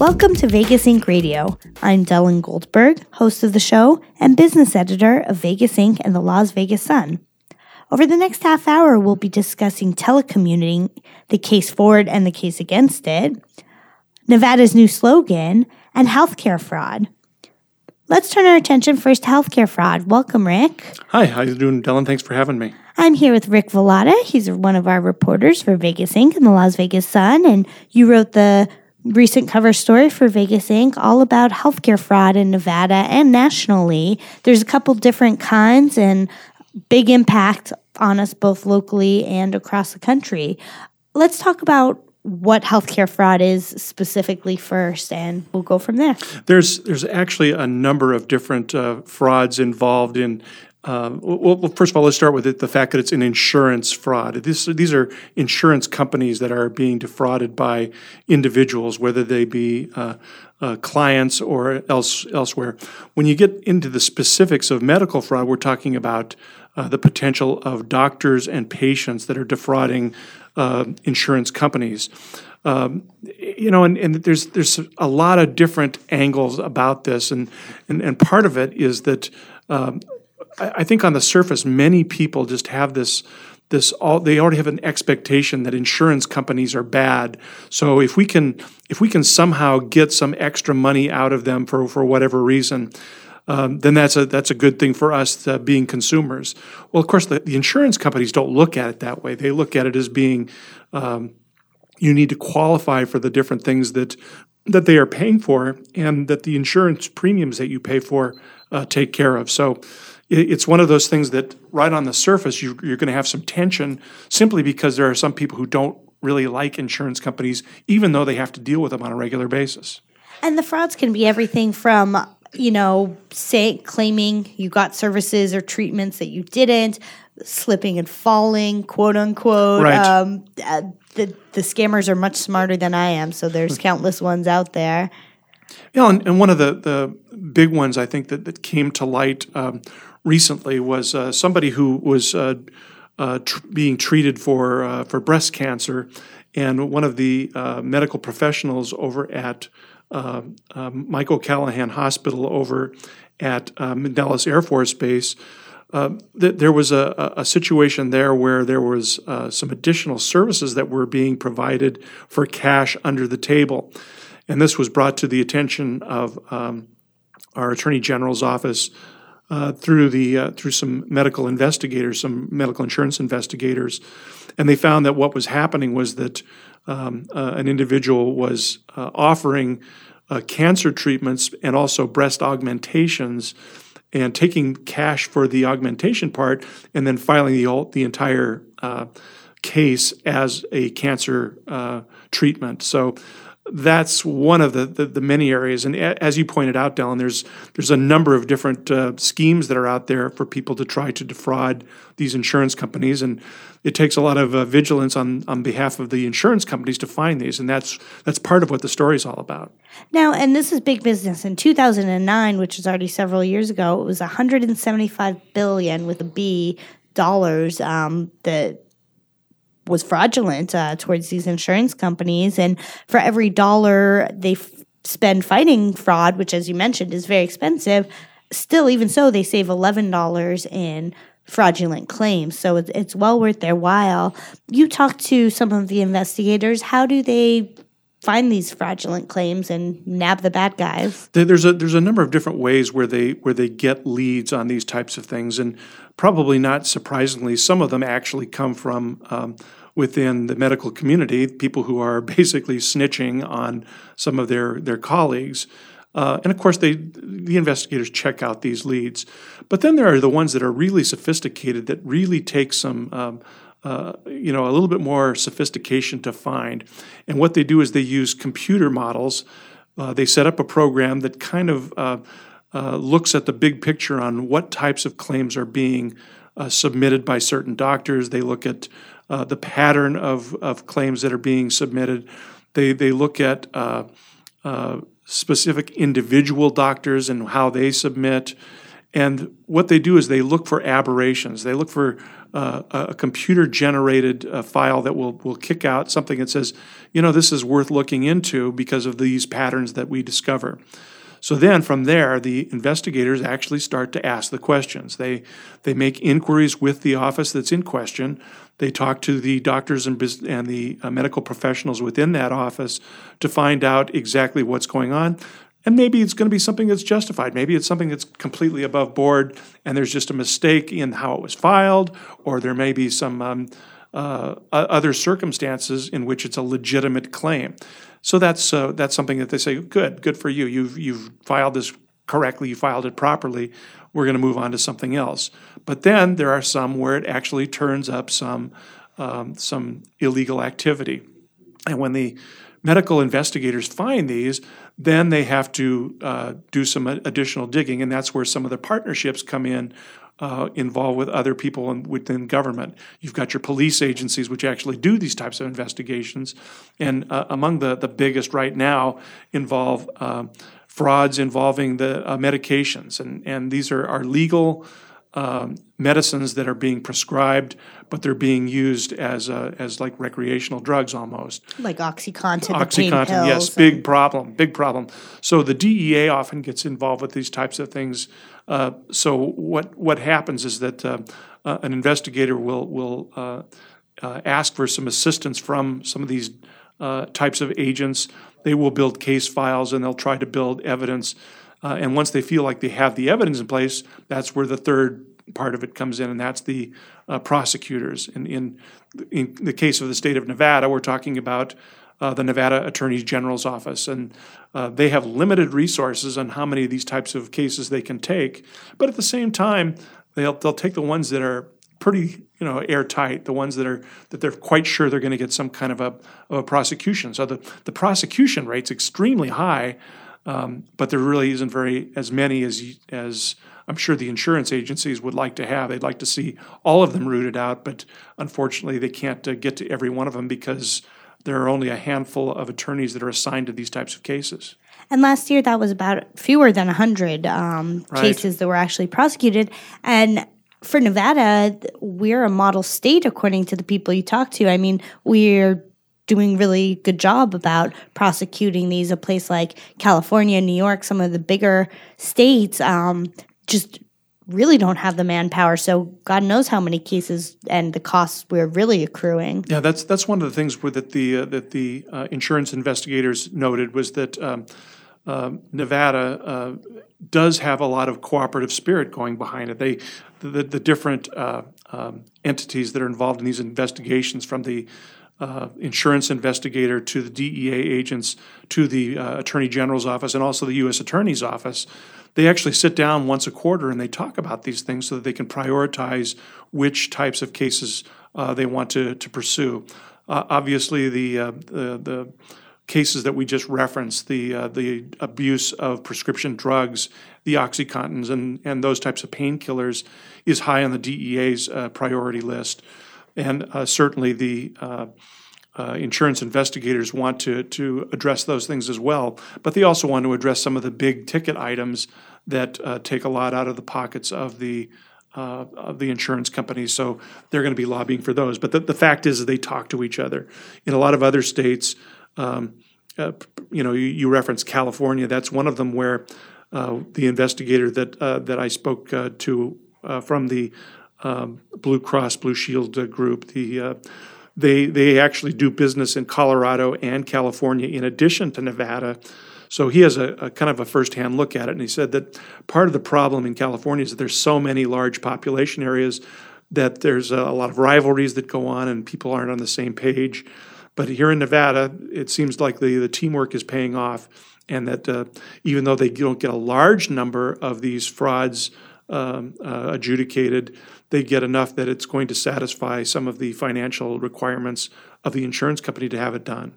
Welcome to Vegas Inc. Radio. I'm Delen Goldberg, host of the show and business editor of Vegas Inc. and the Las Vegas Sun. Over the next half hour, we'll be discussing telecommuting, the case for it and the case against it, Nevada's new slogan, and healthcare fraud. Let's turn our attention first to healthcare fraud. Welcome, Rick. Hi, how you doing, Delen? Thanks for having me. I'm here with Rick Velotta. He's one of our reporters for Vegas Inc. and the Las Vegas Sun, and you wrote the recent cover story for Vegas Inc. all about healthcare fraud in Nevada and nationally. There's a couple different kinds and big impact on us both locally and across the country. Let's talk about what healthcare fraud is specifically first, and we'll go from there. There's there's actually a number of different uh, frauds involved in um, well, well, first of all, let's start with it, the fact that it's an insurance fraud. This, these are insurance companies that are being defrauded by individuals, whether they be uh, uh, clients or else, elsewhere. When you get into the specifics of medical fraud, we're talking about uh, the potential of doctors and patients that are defrauding uh, insurance companies. Um, you know, and, and, there's there's a lot of different angles about this, and and, and part of it is that um, I think on the surface, many people just have this this all they already have an expectation that insurance companies are bad. So if we can if we can somehow get some extra money out of them for for whatever reason. Um, then that's a that's a good thing for us uh, being consumers. Well, of course, the, the, insurance companies don't look at it that way. They look at it as being um, you need to qualify for the different things that that they are paying for, and that the insurance premiums that you pay for uh, take care of. So it's one of those things that right on the surface you, are going to have some tension simply because there are some people who don't really like insurance companies even though they have to deal with them on a regular basis and the frauds can be everything from you know say claiming you got services or treatments that you didn't slipping and falling quote unquote right. Um, uh, the, the scammers are much smarter than i am so there's countless ones out there yeah, and, and, one of the, the big ones I think that, that came to light um, recently was uh, somebody who was uh, uh, tr- being treated for uh, for breast cancer, and one of the uh, medical professionals over at uh, um, Mike O'Callaghan Hospital over at um, Nellis Air Force Base. Th- there was a, a, situation there where there was some additional services that were being provided for cash under the table, and this was brought to the attention of um, our Attorney General's office uh, through the uh, through some medical investigators, some medical insurance investigators, and they found that what was happening was that um, uh, an individual was uh, offering uh, cancer treatments and also breast augmentations, and taking cash for the augmentation part, and then filing the the entire case as a cancer treatment. So that's one of the, the, the, many areas. And as you pointed out, Delen, there's there's a number of different uh, schemes that are out there for people to try to defraud these insurance companies, and it takes a lot of uh, vigilance on on behalf of the insurance companies to find these, and that's that's part of what the story is all about. Now, and this is big business. In 2009, which is already several years ago, it was 175 billion with a B dollars um, that was fraudulent uh, towards these insurance companies. And for every dollar they f- spend fighting fraud, which, as you mentioned, is very expensive, still, even so, they save $11 in fraudulent claims. So it's, it's well worth their while. You talked to some of the investigators. How do they find these fraudulent claims and nab the bad guys? There's a there's a number of different ways where they where they get leads on these types of things, and probably not surprisingly, some of them actually come from um, within the medical community, people who are basically snitching on some of their their colleagues. Uh, and of course, they the investigators check out these leads. But then there are the ones that are really sophisticated that really take some. Um, uh, you know, a little bit more sophistication to find. And what they do is they use computer models. Uh, they set up a program that kind of uh, uh, looks at the big picture on what types of claims are being uh, submitted by certain doctors. They look at the pattern of, of claims that are being submitted. They they look at specific individual doctors and how they submit. And what they do is they look for aberrations. They look for uh, a computer generated uh, file that will, will kick out something that says, you know, this is worth looking into because of these patterns that we discover. So then from there, the investigators actually start to ask the questions. They, they make inquiries with the office that's in question. They talk to the doctors and, and the uh, medical professionals within that office to find out exactly what's going on. And maybe it's going to be something that's justified. Maybe it's something that's completely above board and there's just a mistake in how it was filed, or there may be some um, uh, other circumstances in which it's a legitimate claim. So that's uh, that's something that they say, good, good for you. You've you've filed this correctly. You filed it properly. We're going to move on to something else. But then there are some where it actually turns up some um, some illegal activity, and when the medical investigators find these, then they have to uh, do some additional digging, and that's where some of the partnerships come in uh, involved with other people in, within government. You've got your police agencies, which actually do these types of investigations, and uh, among the the biggest right now involve um, frauds involving the uh, medications, and and these are are legal. Um, medicines that are being prescribed, but they're being used as uh, as like recreational drugs almost. Like OxyContin, OxyContin, yes, big problem, big problem. So the DEA often gets involved with these types of things uh, so what what happens is that uh, uh, an investigator will will uh, uh, ask for some assistance from some of these types of agents. They will build case files and they'll try to build evidence. And once they feel like they have the evidence in place, that's where the third part of it comes in, and that's the prosecutors. In, in in the case of the state of Nevada, we're talking about uh, the Nevada Attorney General's office, and uh, they have limited resources on how many of these types of cases they can take. But at the same time, they'll they'll take the ones that are pretty you know airtight, the ones that are that they're quite sure they're going to get some kind of a, of a prosecution. So the the prosecution rate's extremely high, um, but there really isn't very as many as as I'm sure the insurance agencies would like to have. They'd like to see all of them rooted out, but unfortunately, they can't uh, get to every one of them because there are only a handful of attorneys that are assigned to these types of cases. And last year, that was about fewer than 100 um, right. cases that were actually prosecuted. And for Nevada, we're a model state according to the people you talk to. I mean, we're doing really good job about prosecuting these. A place like California, New York, some of the bigger states, um, just really don't have the manpower. So God knows how many cases and the costs we're really accruing. Yeah, that's that's one of the things that the uh, that the uh, insurance investigators noted was that um, uh, Nevada does have a lot of cooperative spirit going behind it. They the, the different uh, um, entities that are involved in these investigations from the uh, insurance investigator to the DEA agents to the uh, Attorney General's office and also the U.S. Attorney's office they actually sit down once a quarter and they talk about these things so that they can prioritize which types of cases uh, they want to, to pursue. Uh, obviously, the, uh, the, the cases that we just referenced, the uh, the abuse of prescription drugs, the oxycontins, and and those types of painkillers, is high on the DEA's uh, priority list, and uh, certainly the uh, insurance investigators want to to address those things as well, but they also want to address some of the big ticket items that uh, take a lot out of the pockets of the uh, of the insurance companies. So they're going to be lobbying for those. But the, the fact is, they talk to each other. In a lot of other states, um, uh, you know, you, you reference California. That's one of them where uh, the investigator that uh, that I spoke to from the um, Blue Cross Blue Shield group, the they they actually do business in Colorado and California in addition to Nevada. So he has a, a, kind of a firsthand look at it, and he said that part of the problem in California is that there's so many large population areas that there's a, a lot of rivalries that go on, and people aren't on the same page. But here in Nevada, it seems like the, the teamwork is paying off, and that uh, even though they don't get a large number of these frauds um, uh, adjudicated, they get enough that it's going to satisfy some of the financial requirements of the insurance company to have it done.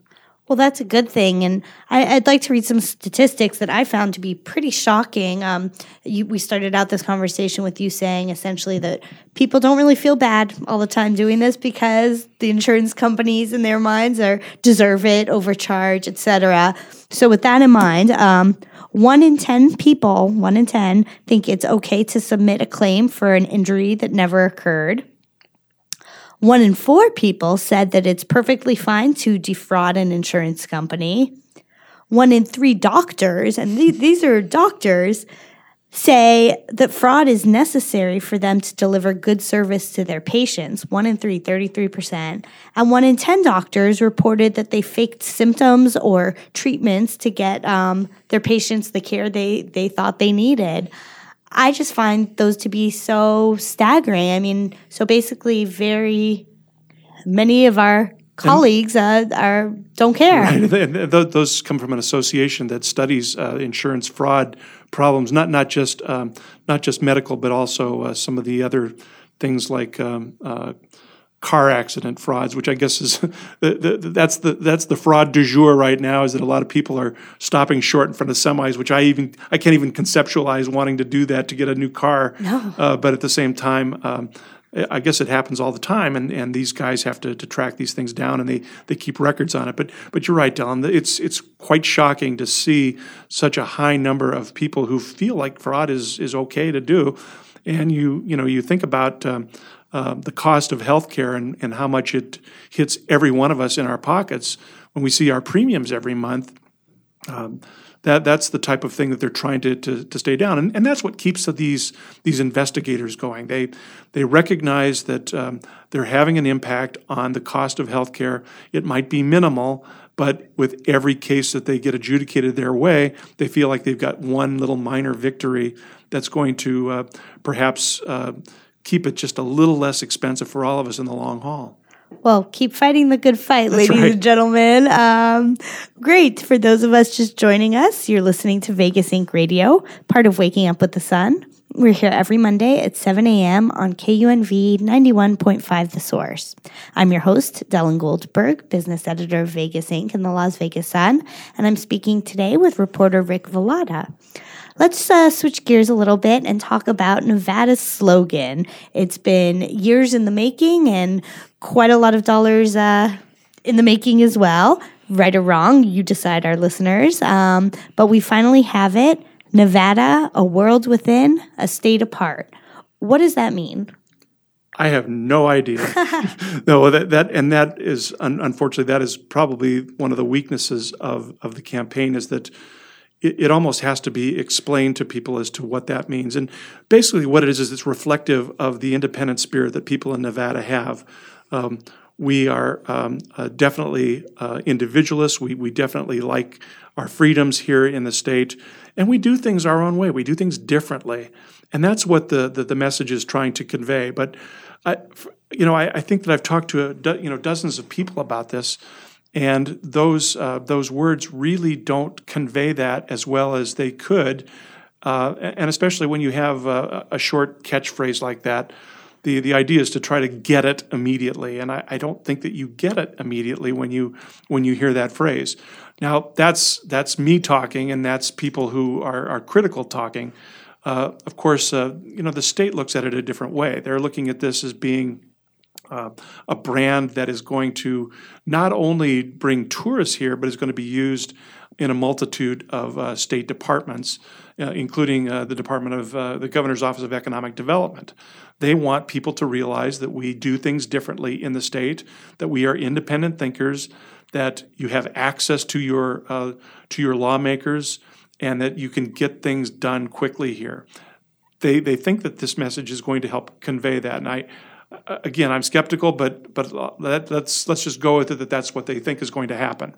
Well, that's a good thing. And I, would like to read some statistics that I found to be pretty shocking. Um, you, we started out this conversation with you saying essentially that people don't really feel bad all the time doing this because the insurance companies in their minds are deserve it, overcharge, etc. So with that in mind, um, one in 10 people, one in 10, think it's okay to submit a claim for an injury that never occurred. One in four people said that it's perfectly fine to defraud an insurance company. One in three doctors, and th- these are doctors, say that fraud is necessary for them to deliver good service to their patients. One in three, 33%. And one in 10 doctors reported that they faked symptoms or treatments to get um, their patients the care they, they thought they needed. I just find those to be so staggering. I mean, so basically, very many of our colleagues uh, are don't care. Right. Those come from an association that studies uh, insurance fraud problems, not not just um, not just medical, but also uh, some of the other things like um, uh, car accident frauds, which I guess is the, the, that's the that's the fraud du jour right now. Is that a lot of people are stopping short in front of semis, which I even I can't even conceptualize wanting to do that to get a new car. No. Uh, but at the same time. Um, I guess it happens all the time, and, and these guys have to, to track these things down, and they, they keep records on it. But but you're right, Delen. It's it's quite shocking to see such a high number of people who feel like fraud is is okay to do, and you you know you think about um, uh, the cost of healthcare and, and how much it hits every one of us in our pockets when we see our premiums every month. Um, that that's the type of thing that they're trying to, to, to stay down, and, and that's what keeps these these investigators going. They they recognize that um, they're having an impact on the cost of healthcare. It might be minimal, but with every case that they get adjudicated their way, they feel like they've got one little minor victory that's going to uh, perhaps uh, keep it just a little less expensive for all of us in the long haul. Well, keep fighting the good fight, That's ladies right. and gentlemen. Um, great. For those of us just joining us, you're listening to Vegas Inc. Radio, part of Waking Up with the Sun. We're here every Monday at 7 a.m. on KUNV 91.5 The Source. I'm your host, Delen Goldberg, business editor of Vegas Inc. and the Las Vegas Sun, and I'm speaking today with reporter Rick Velotta. Let's uh, switch gears a little bit and talk about Nevada's slogan. It's been years in the making and quite a lot of dollars uh, in the making as well. Right or wrong, you decide, our listeners. Um, but we finally have it Nevada, a world within, a state apart. What does that mean? I have no idea. no, that, that and that is unfortunately that is probably one of the weaknesses of of the campaign is that it, it, almost has to be explained to people as to what that means. And basically, what it is is it's reflective of the independent spirit that people in Nevada have. Um, we are um, uh, definitely uh, individualists. We, we definitely like our freedoms here in the state, and we do things our own way. We do things differently, and that's what the the, the message is trying to convey. But I, you know, I, I think that I've talked to a, you know dozens of people about this and those uh, those words really don't convey that as well as they could, uh, and especially when you have a, a, short catchphrase like that. The, the idea is to try to get it immediately, and I, I don't think that you get it immediately when you when you hear that phrase. Now that's that's me talking, and that's people who are, are critical talking. Uh, of course, uh, you know the state looks at it a different way. They're looking at this as being uh, a brand that is going to not only bring tourists here, but is going to be used in a multitude of uh, state departments, uh, including uh, the Department of uh, the Governor's Office of Economic Development. They want people to realize that we do things differently in the state, that we are independent thinkers, that you have access to your uh, to your lawmakers, and that you can get things done quickly here. They, they think that this message is going to help convey that. And I, again, I'm skeptical, but but let, us let's just go with it that that's what they think is going to happen.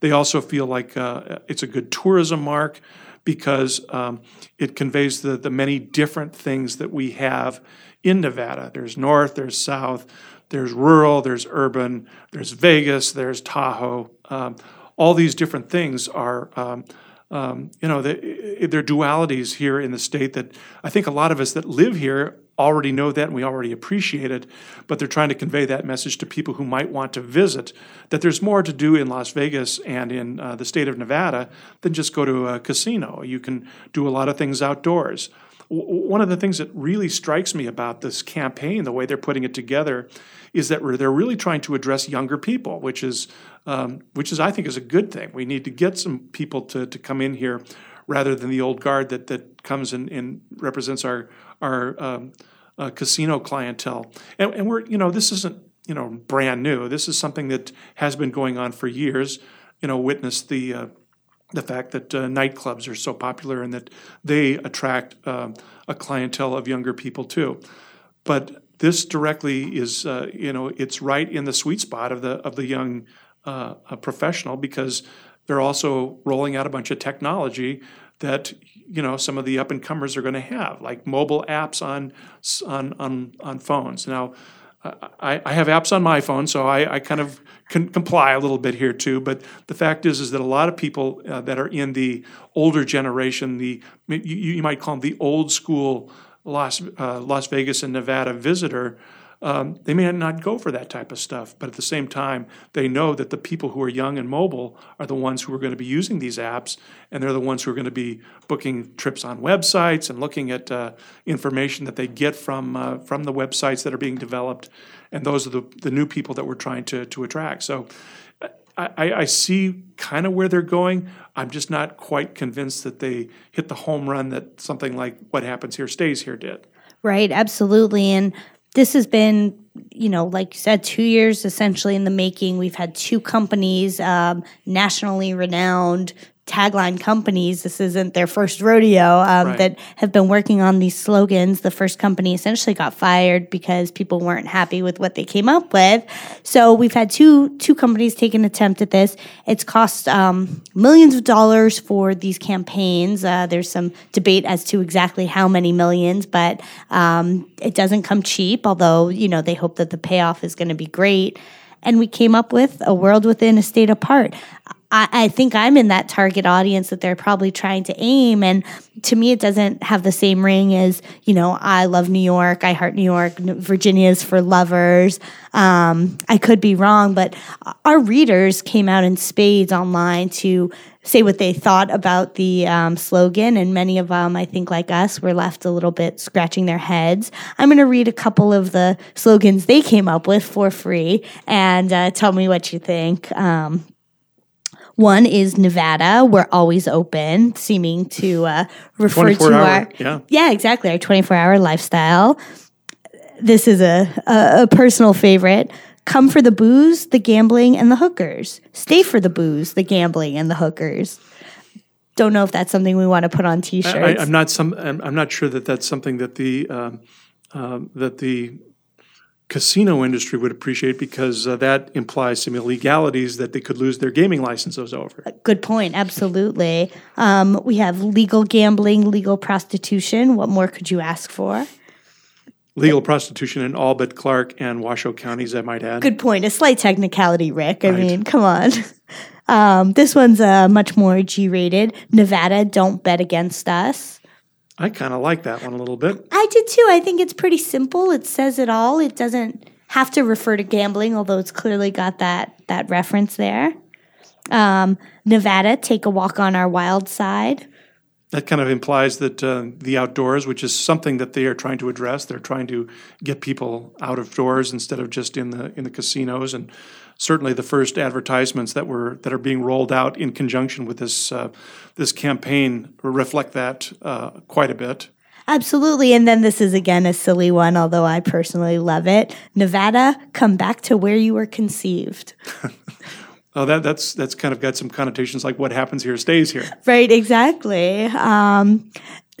They also feel like uh, it's a good tourism mark because um, it conveys the the many different things that we have in Nevada. There's north, there's south, there's rural, there's urban, there's Vegas, there's Tahoe. Um, all these different things are. Um, um, you know, they're dualities here in the state that I think a lot of us that live here already know that and we already appreciate it, but they're trying to convey that message to people who might want to visit that there's more to do in Las Vegas and in uh, the state of Nevada than just go to a casino. You can do a lot of things outdoors. One of the things that really strikes me about this campaign, the way they're putting it together, is that they're really trying to address younger people, which is, um, which is I think is a good thing. We need to get some people to, to come in here rather than the old guard that, that comes and, and represents our our um, uh, casino clientele. And, and we're you know this isn't you know brand new. This is something that has been going on for years. You know, witness the uh, the fact that uh, nightclubs are so popular and that they attract uh, a clientele of younger people too. But this directly is, uh, you know, it's right in the sweet spot of the of the young uh, professional because they're also rolling out a bunch of technology that you know some of the up and comers are going to have, like mobile apps on on on, on phones. Now, I, I have apps on my phone, so I, I kind of comply a little bit here too. But the fact is, is that a lot of people uh, that are in the older generation, the you, you might call them the old school Las uh, Las Vegas and Nevada visitor, um, they may not go for that type of stuff, but at the same time, they know that the people who are young and mobile are the ones who are going to be using these apps, and they're the ones who are going to be booking trips on websites and looking at uh, information that they get from uh, from the websites that are being developed, and those are the, the new people that we're trying to to attract. So. I, I, see kind of where they're going. I'm just not quite convinced that they hit the home run that something like what happens here stays here did. Right, absolutely. And this has been you know like you said two years essentially in the making. We've had two companies um, nationally renowned tagline companies. This isn't their first rodeo um, right. that have been working on these slogans. The first company essentially got fired because people weren't happy with what they came up with. So we've had two two companies take an attempt at this. It's cost um, millions of dollars for these campaigns. Uh, there's some debate as to exactly how many millions, but um, it doesn't come cheap. Although you know they hope that the payoff is going to be great and we came up with a world within a state apart. I, I think I'm in that target audience that they're probably trying to aim. And to me, it doesn't have the same ring as, you know, I love New York, I heart New York, Virginia's for lovers. Um, I could be wrong, but our readers came out in spades online to say what they thought about the um, slogan, and many of them, I think, like us, were left a little bit scratching their heads. I'm going to read a couple of the slogans they came up with for free and uh, tell me what you think. Um, one is Nevada. We're always open, seeming to uh, refer to hour, our yeah yeah exactly our 24 hour lifestyle. This is a, a, a personal favorite. Come for the booze, the gambling, and the hookers. Stay for the booze, the gambling, and the hookers. Don't know if that's something we want to put on T-shirts. I, am not some. I'm, I'm, not sure that that's something that the um, uh, that the casino industry would appreciate because uh, that implies some illegalities that they could lose their gaming licenses over. Good point. Absolutely. Um, we have legal gambling, legal prostitution. What more could you ask for? Legal prostitution in all but Clark and Washoe counties, I might add. Good point. A slight technicality, Rick. I right. mean, come on. Um, this one's uh, much more G rated. Nevada, don't bet against us. I kind of like that one a little bit. I did too. I think it's pretty simple. It says it all. It doesn't have to refer to gambling, although it's clearly got that that reference there. Um, Nevada, take a walk on our wild side. That kind of implies that uh, the outdoors, which is something that they are trying to address, they're trying to get people out of doors instead of just in the in the casinos and certainly the first advertisements that were that are being rolled out in conjunction with this uh, this campaign reflect that uh, quite a bit. Absolutely. And then this is again a silly one, although I personally love it. Nevada, come back to where you were conceived. oh, that, that's that's kind of got some connotations like what happens here stays here. Right, exactly. Um,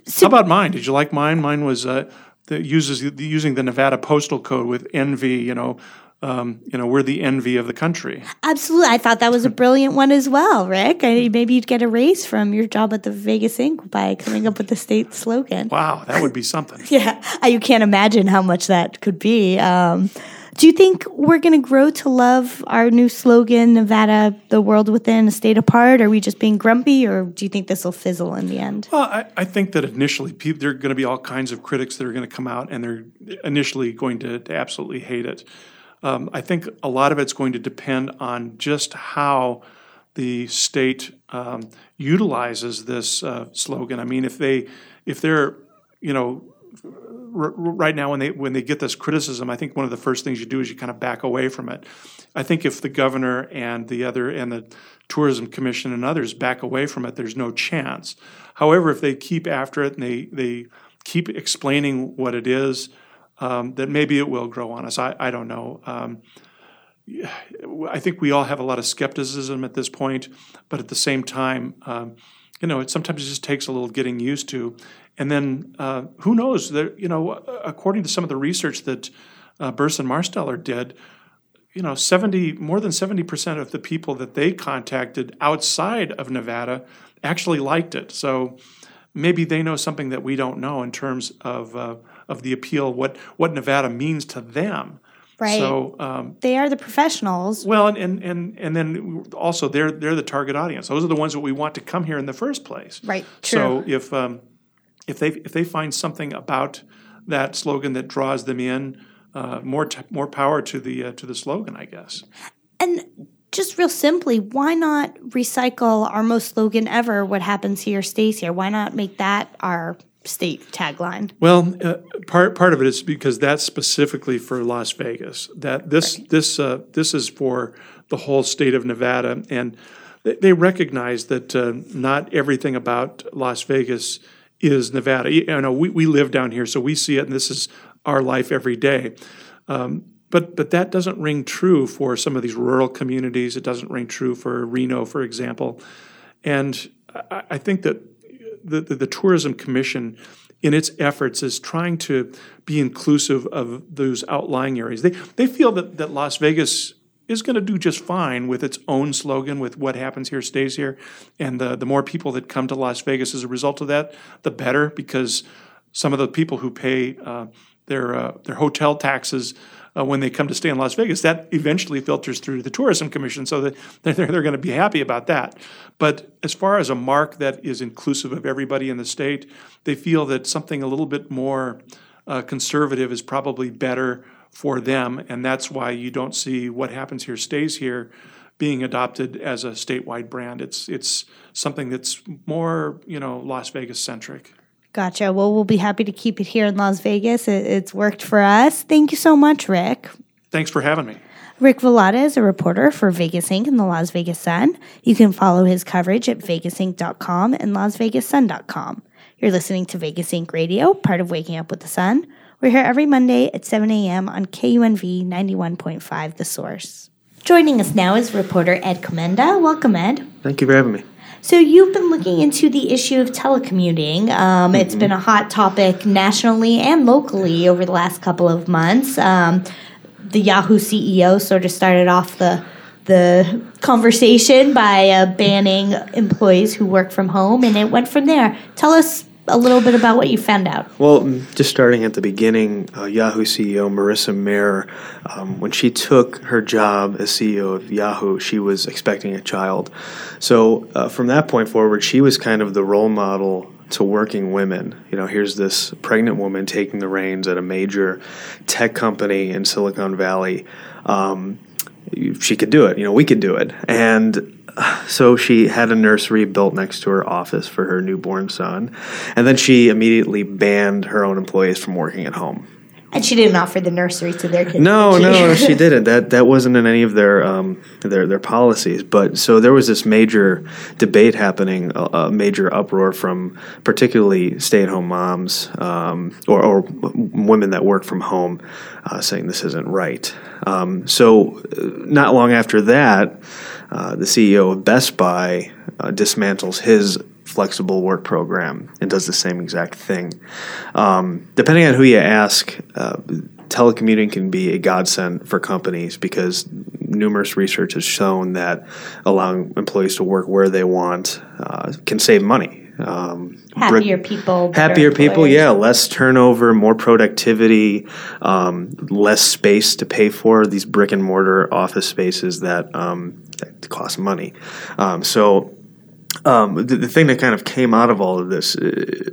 so How about mine? Did you like mine? Mine was uh, the uses using the Nevada postal code with NV. you know, um, you know, we're the envy of the country. Absolutely. I thought that was a brilliant one as well, Rick. I mean, maybe you'd get a raise from your job at the Vegas Inc. by coming up with the state slogan. Wow, that would be something. yeah. You can't imagine how much that could be. Um, Do you think we're going to grow to love our new slogan, Nevada, the world within, a state apart? Are we just being grumpy, or do you think this will fizzle in the end? Well, I, I think that initially people, there are going to be all kinds of critics that are going to come out and they're initially going to, to absolutely hate it. Um, I think a lot of it's going to depend on just how the state um, utilizes this uh, slogan. I mean, if they if they're you know r- right now when they when they get this criticism, I think one of the first things you do is you kind of back away from it. I think if the governor and the other and the tourism commission and others back away from it, there's no chance. However, if they keep after it and they they keep explaining what it is, um, that maybe it will grow on us. I, I don't know. Um, I think we all have a lot of skepticism at this point, but at the same time, um, you know, it sometimes just takes a little getting used to. And then uh, who knows? There, you know, according to some of the research that uh, Burson Marsteller did, you know, seventy more than seventy percent of the people that they contacted outside of Nevada actually liked it. So maybe they know something that we don't know in terms of uh, of the appeal, what what Nevada means to them. Right. So um, they are the professionals. well, and, and and and then also they're they're the target audience. Those are the ones that we want to come here in the first place. Right, So if um, if they if they find something about that slogan that draws them in, uh, more t- more power to the uh, to the slogan, I guess. And just real simply, why not recycle our most slogan ever? What happens here stays here. Why not make that our state tagline? Well, uh, part part of it is because that's specifically for Las Vegas. That this this uh, this is for the whole state of Nevada, and they, they recognize that uh, not everything about Las Vegas is Nevada. You know, we, we live down here, so we see it, and this is our life every day. Um, but but that doesn't ring true for some of these rural communities. It doesn't ring true for Reno, for example. And I, I think that the, the, the tourism commission in its efforts is trying to be inclusive of those outlying areas. They they feel that, that Las Vegas is going to do just fine with its own slogan, with what happens here stays here, and the the more people that come to Las Vegas as a result of that, the better, because some of the people who pay uh, their uh, their hotel taxes uh, when they come to stay in Las Vegas, that eventually filters through to the tourism commission, so that they're, they're going to be happy about that. But as far as a mark that is inclusive of everybody in the state, they feel that something a little bit more uh, conservative is probably better for them, and that's why you don't see what happens here stays here being adopted as a statewide brand. It's it's something that's more you know Las Vegas centric. Gotcha. Well, we'll be happy to keep it here in Las Vegas. It, it's worked for us. Thank you so much, Rick. Thanks for having me. Rick Velotta is a reporter for Vegas Inc. and the Las Vegas Sun. You can follow his coverage at vegasinc.com and lasvegassun.com. You're listening to Vegas Inc. Radio, part of Waking Up with the Sun. We're here every Monday at 7 a.m. on KUNV 91.5 The Source. Joining us now is reporter Ed Komenda. Welcome, Ed. Thank you for having me. So you've been looking into the issue of telecommuting. Um, Mm-hmm. It's been a hot topic nationally and locally over the last couple of months. Um, the Yahoo CEO sort of started off the the conversation by uh, banning employees who work from home, and it went from there. Tell us a little bit about what you found out. Well, just starting at the beginning, uh, Yahoo CEO Marissa Mayer, um, when she took her job as CEO of Yahoo, she was expecting a child. So uh, from that point forward, she was kind of the role model to working women. You know, here's this pregnant woman taking the reins at a major tech company in Silicon Valley. Um, she could do it. You know, we could do it. And so she had a nursery built next to her office for her newborn son. And then she immediately banned her own employees from working at home. And she didn't offer the nursery to their kids. No, no, she didn't. That that wasn't in any of their um, their their policies. But so there was this major debate happening, a, a major uproar from particularly stay-at-home moms um, or, or women that work from home, uh, saying this isn't right. Um, so uh, not long after that, uh, the CEO of Best Buy uh, dismantles his flexible work program and does the same exact thing. Um, depending on who you ask, uh, telecommuting can be a godsend for companies because numerous research has shown that allowing employees to work where they want uh, can save money. Um, happier people, happier people yeah less turnover more productivity um, less space to pay for these brick and mortar office spaces that, um, that cost money um, so um, the, the thing that kind of came out of all of this uh,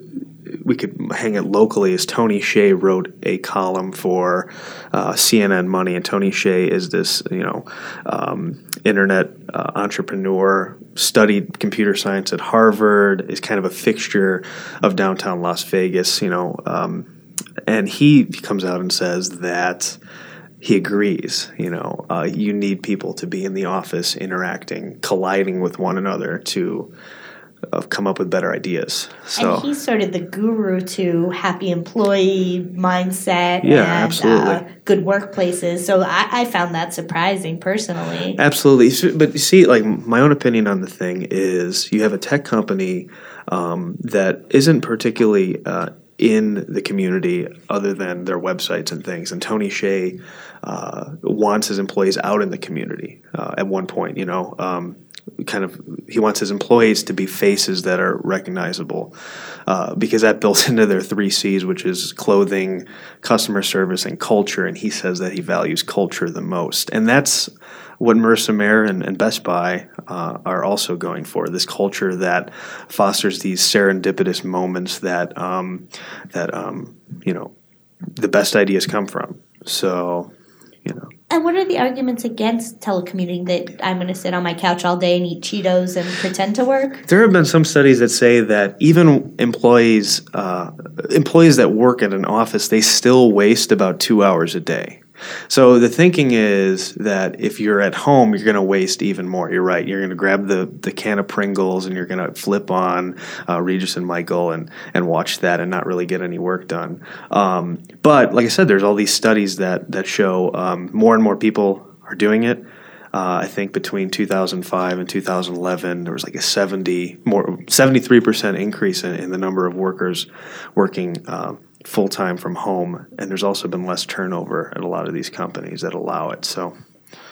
we could hang it locally is Tony Hsieh wrote a column for uh, CNN Money, and Tony Hsieh is this you know um, internet uh, entrepreneur, studied computer science at Harvard, is kind of a fixture of downtown Las Vegas, you know, um, and he comes out and says that he agrees. You know, uh, you need people to be in the office, interacting, colliding with one another to uh, come up with better ideas. So And he's sort of the guru to happy employee mindset Yeah, and absolutely. Uh, good workplaces. So I, I found that surprising personally. Absolutely, but you see, like my own opinion on the thing is, you have a tech company um, that isn't particularly uh, in the community, other than their websites and things. And Tony Hsieh uh, wants his employees out in the community. Uh, at one point, you know, um, kind of he wants his employees to be faces that are recognizable uh, because that builds into their three C's, which is clothing, customer service, and culture. And he says that he values culture the most, and that's what Marissa Mayer and, and Best Buy uh, are also going for. This culture that fosters these serendipitous moments that um, that um, you know the best ideas come from. So you know. And what are the arguments against telecommuting that I'm going to sit on my couch all day and eat Cheetos and pretend to work? There have been some studies that say that even employees uh, employees that work at an office they still waste about two hours a day. So the thinking is that if you're at home, you're going to waste even more. You're right. You're going to grab the, the can of Pringles and you're going to flip on uh, Regis and Michael and, and watch that and not really get any work done. Um, but like I said, there's all these studies that that show um, more and more people are doing it. Uh, I think between 2005 and 2011, there was like a 70 more 73 percent increase in, in the number of workers working uh, full time from home, and there's also been less turnover at a lot of these companies that allow it. So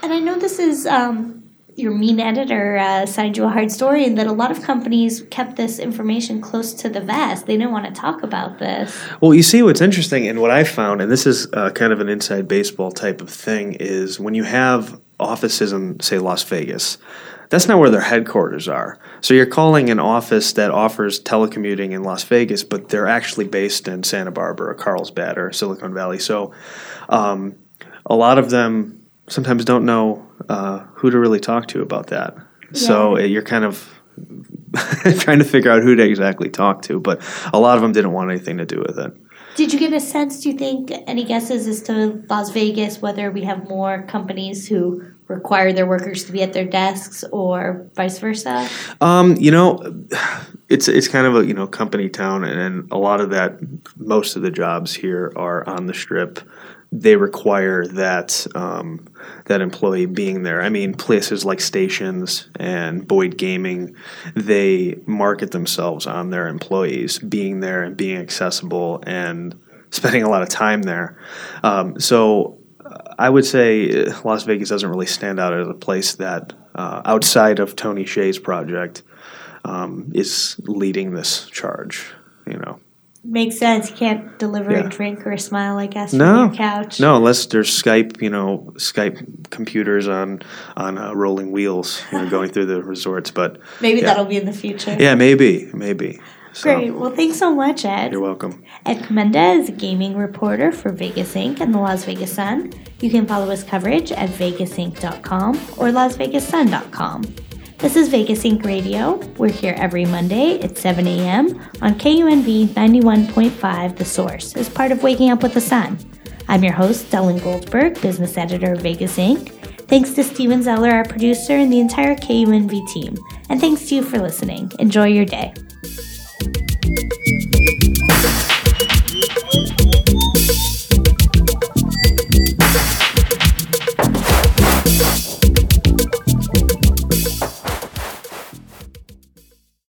And I know this is um, your mean editor uh, signed you a hard story, and that a lot of companies kept this information close to the vest. They didn't want to talk about this. Well, you see, what's interesting and what I found, and this is uh, kind of an inside baseball type of thing, is when you have offices in, say, Las Vegas, that's not where their headquarters are. So you're calling an office that offers telecommuting in Las Vegas, but they're actually based in Santa Barbara or Carlsbad or Silicon Valley. So um, a lot of them sometimes don't know uh, who to really talk to about that. So Yeah. uh, you're kind of trying to figure out who to exactly talk to, but a lot of them didn't want anything to do with it. Did you get a sense? Do you think any guesses as to Las Vegas whether we have more companies who require their workers to be at their desks or vice versa? Um, you know, it's it's kind of a you know company town, and a lot of that, most of the jobs here are on the strip. They require that um, that employee being there. I mean, places like stations and Boyd Gaming, they market themselves on their employees being there and being accessible and spending a lot of time there. Um, so I would say uh, Las Vegas doesn't really stand out as a place that, uh, outside of Tony Hsieh's project, um, is leading this charge. You know, Makes sense. You can't deliver Yeah. a drink or a smile, I guess, No. from your couch. no, unless there's Skype, you know, Skype computers on on uh, rolling wheels, you know, going through the resorts. But Maybe Yeah. that'll be in the future. yeah, maybe, maybe. So, Great. Well, thanks so much, Ed. You're welcome. Ed Komenda is a gaming reporter for Vegas Inc. and the Las Vegas Sun. You can follow his coverage at vegasinc.com or lasvegassun.com. This is Vegas Inc. Radio. We're here every Monday at 7 a.m. on KUNV 91.5 The Source as part of Waking Up with the Sun. I'm your host, Delen Goldberg, business editor of Vegas Inc. Thanks to Steven Zeller, our producer, and the entire KUNV team. And thanks to you for listening. Enjoy your day.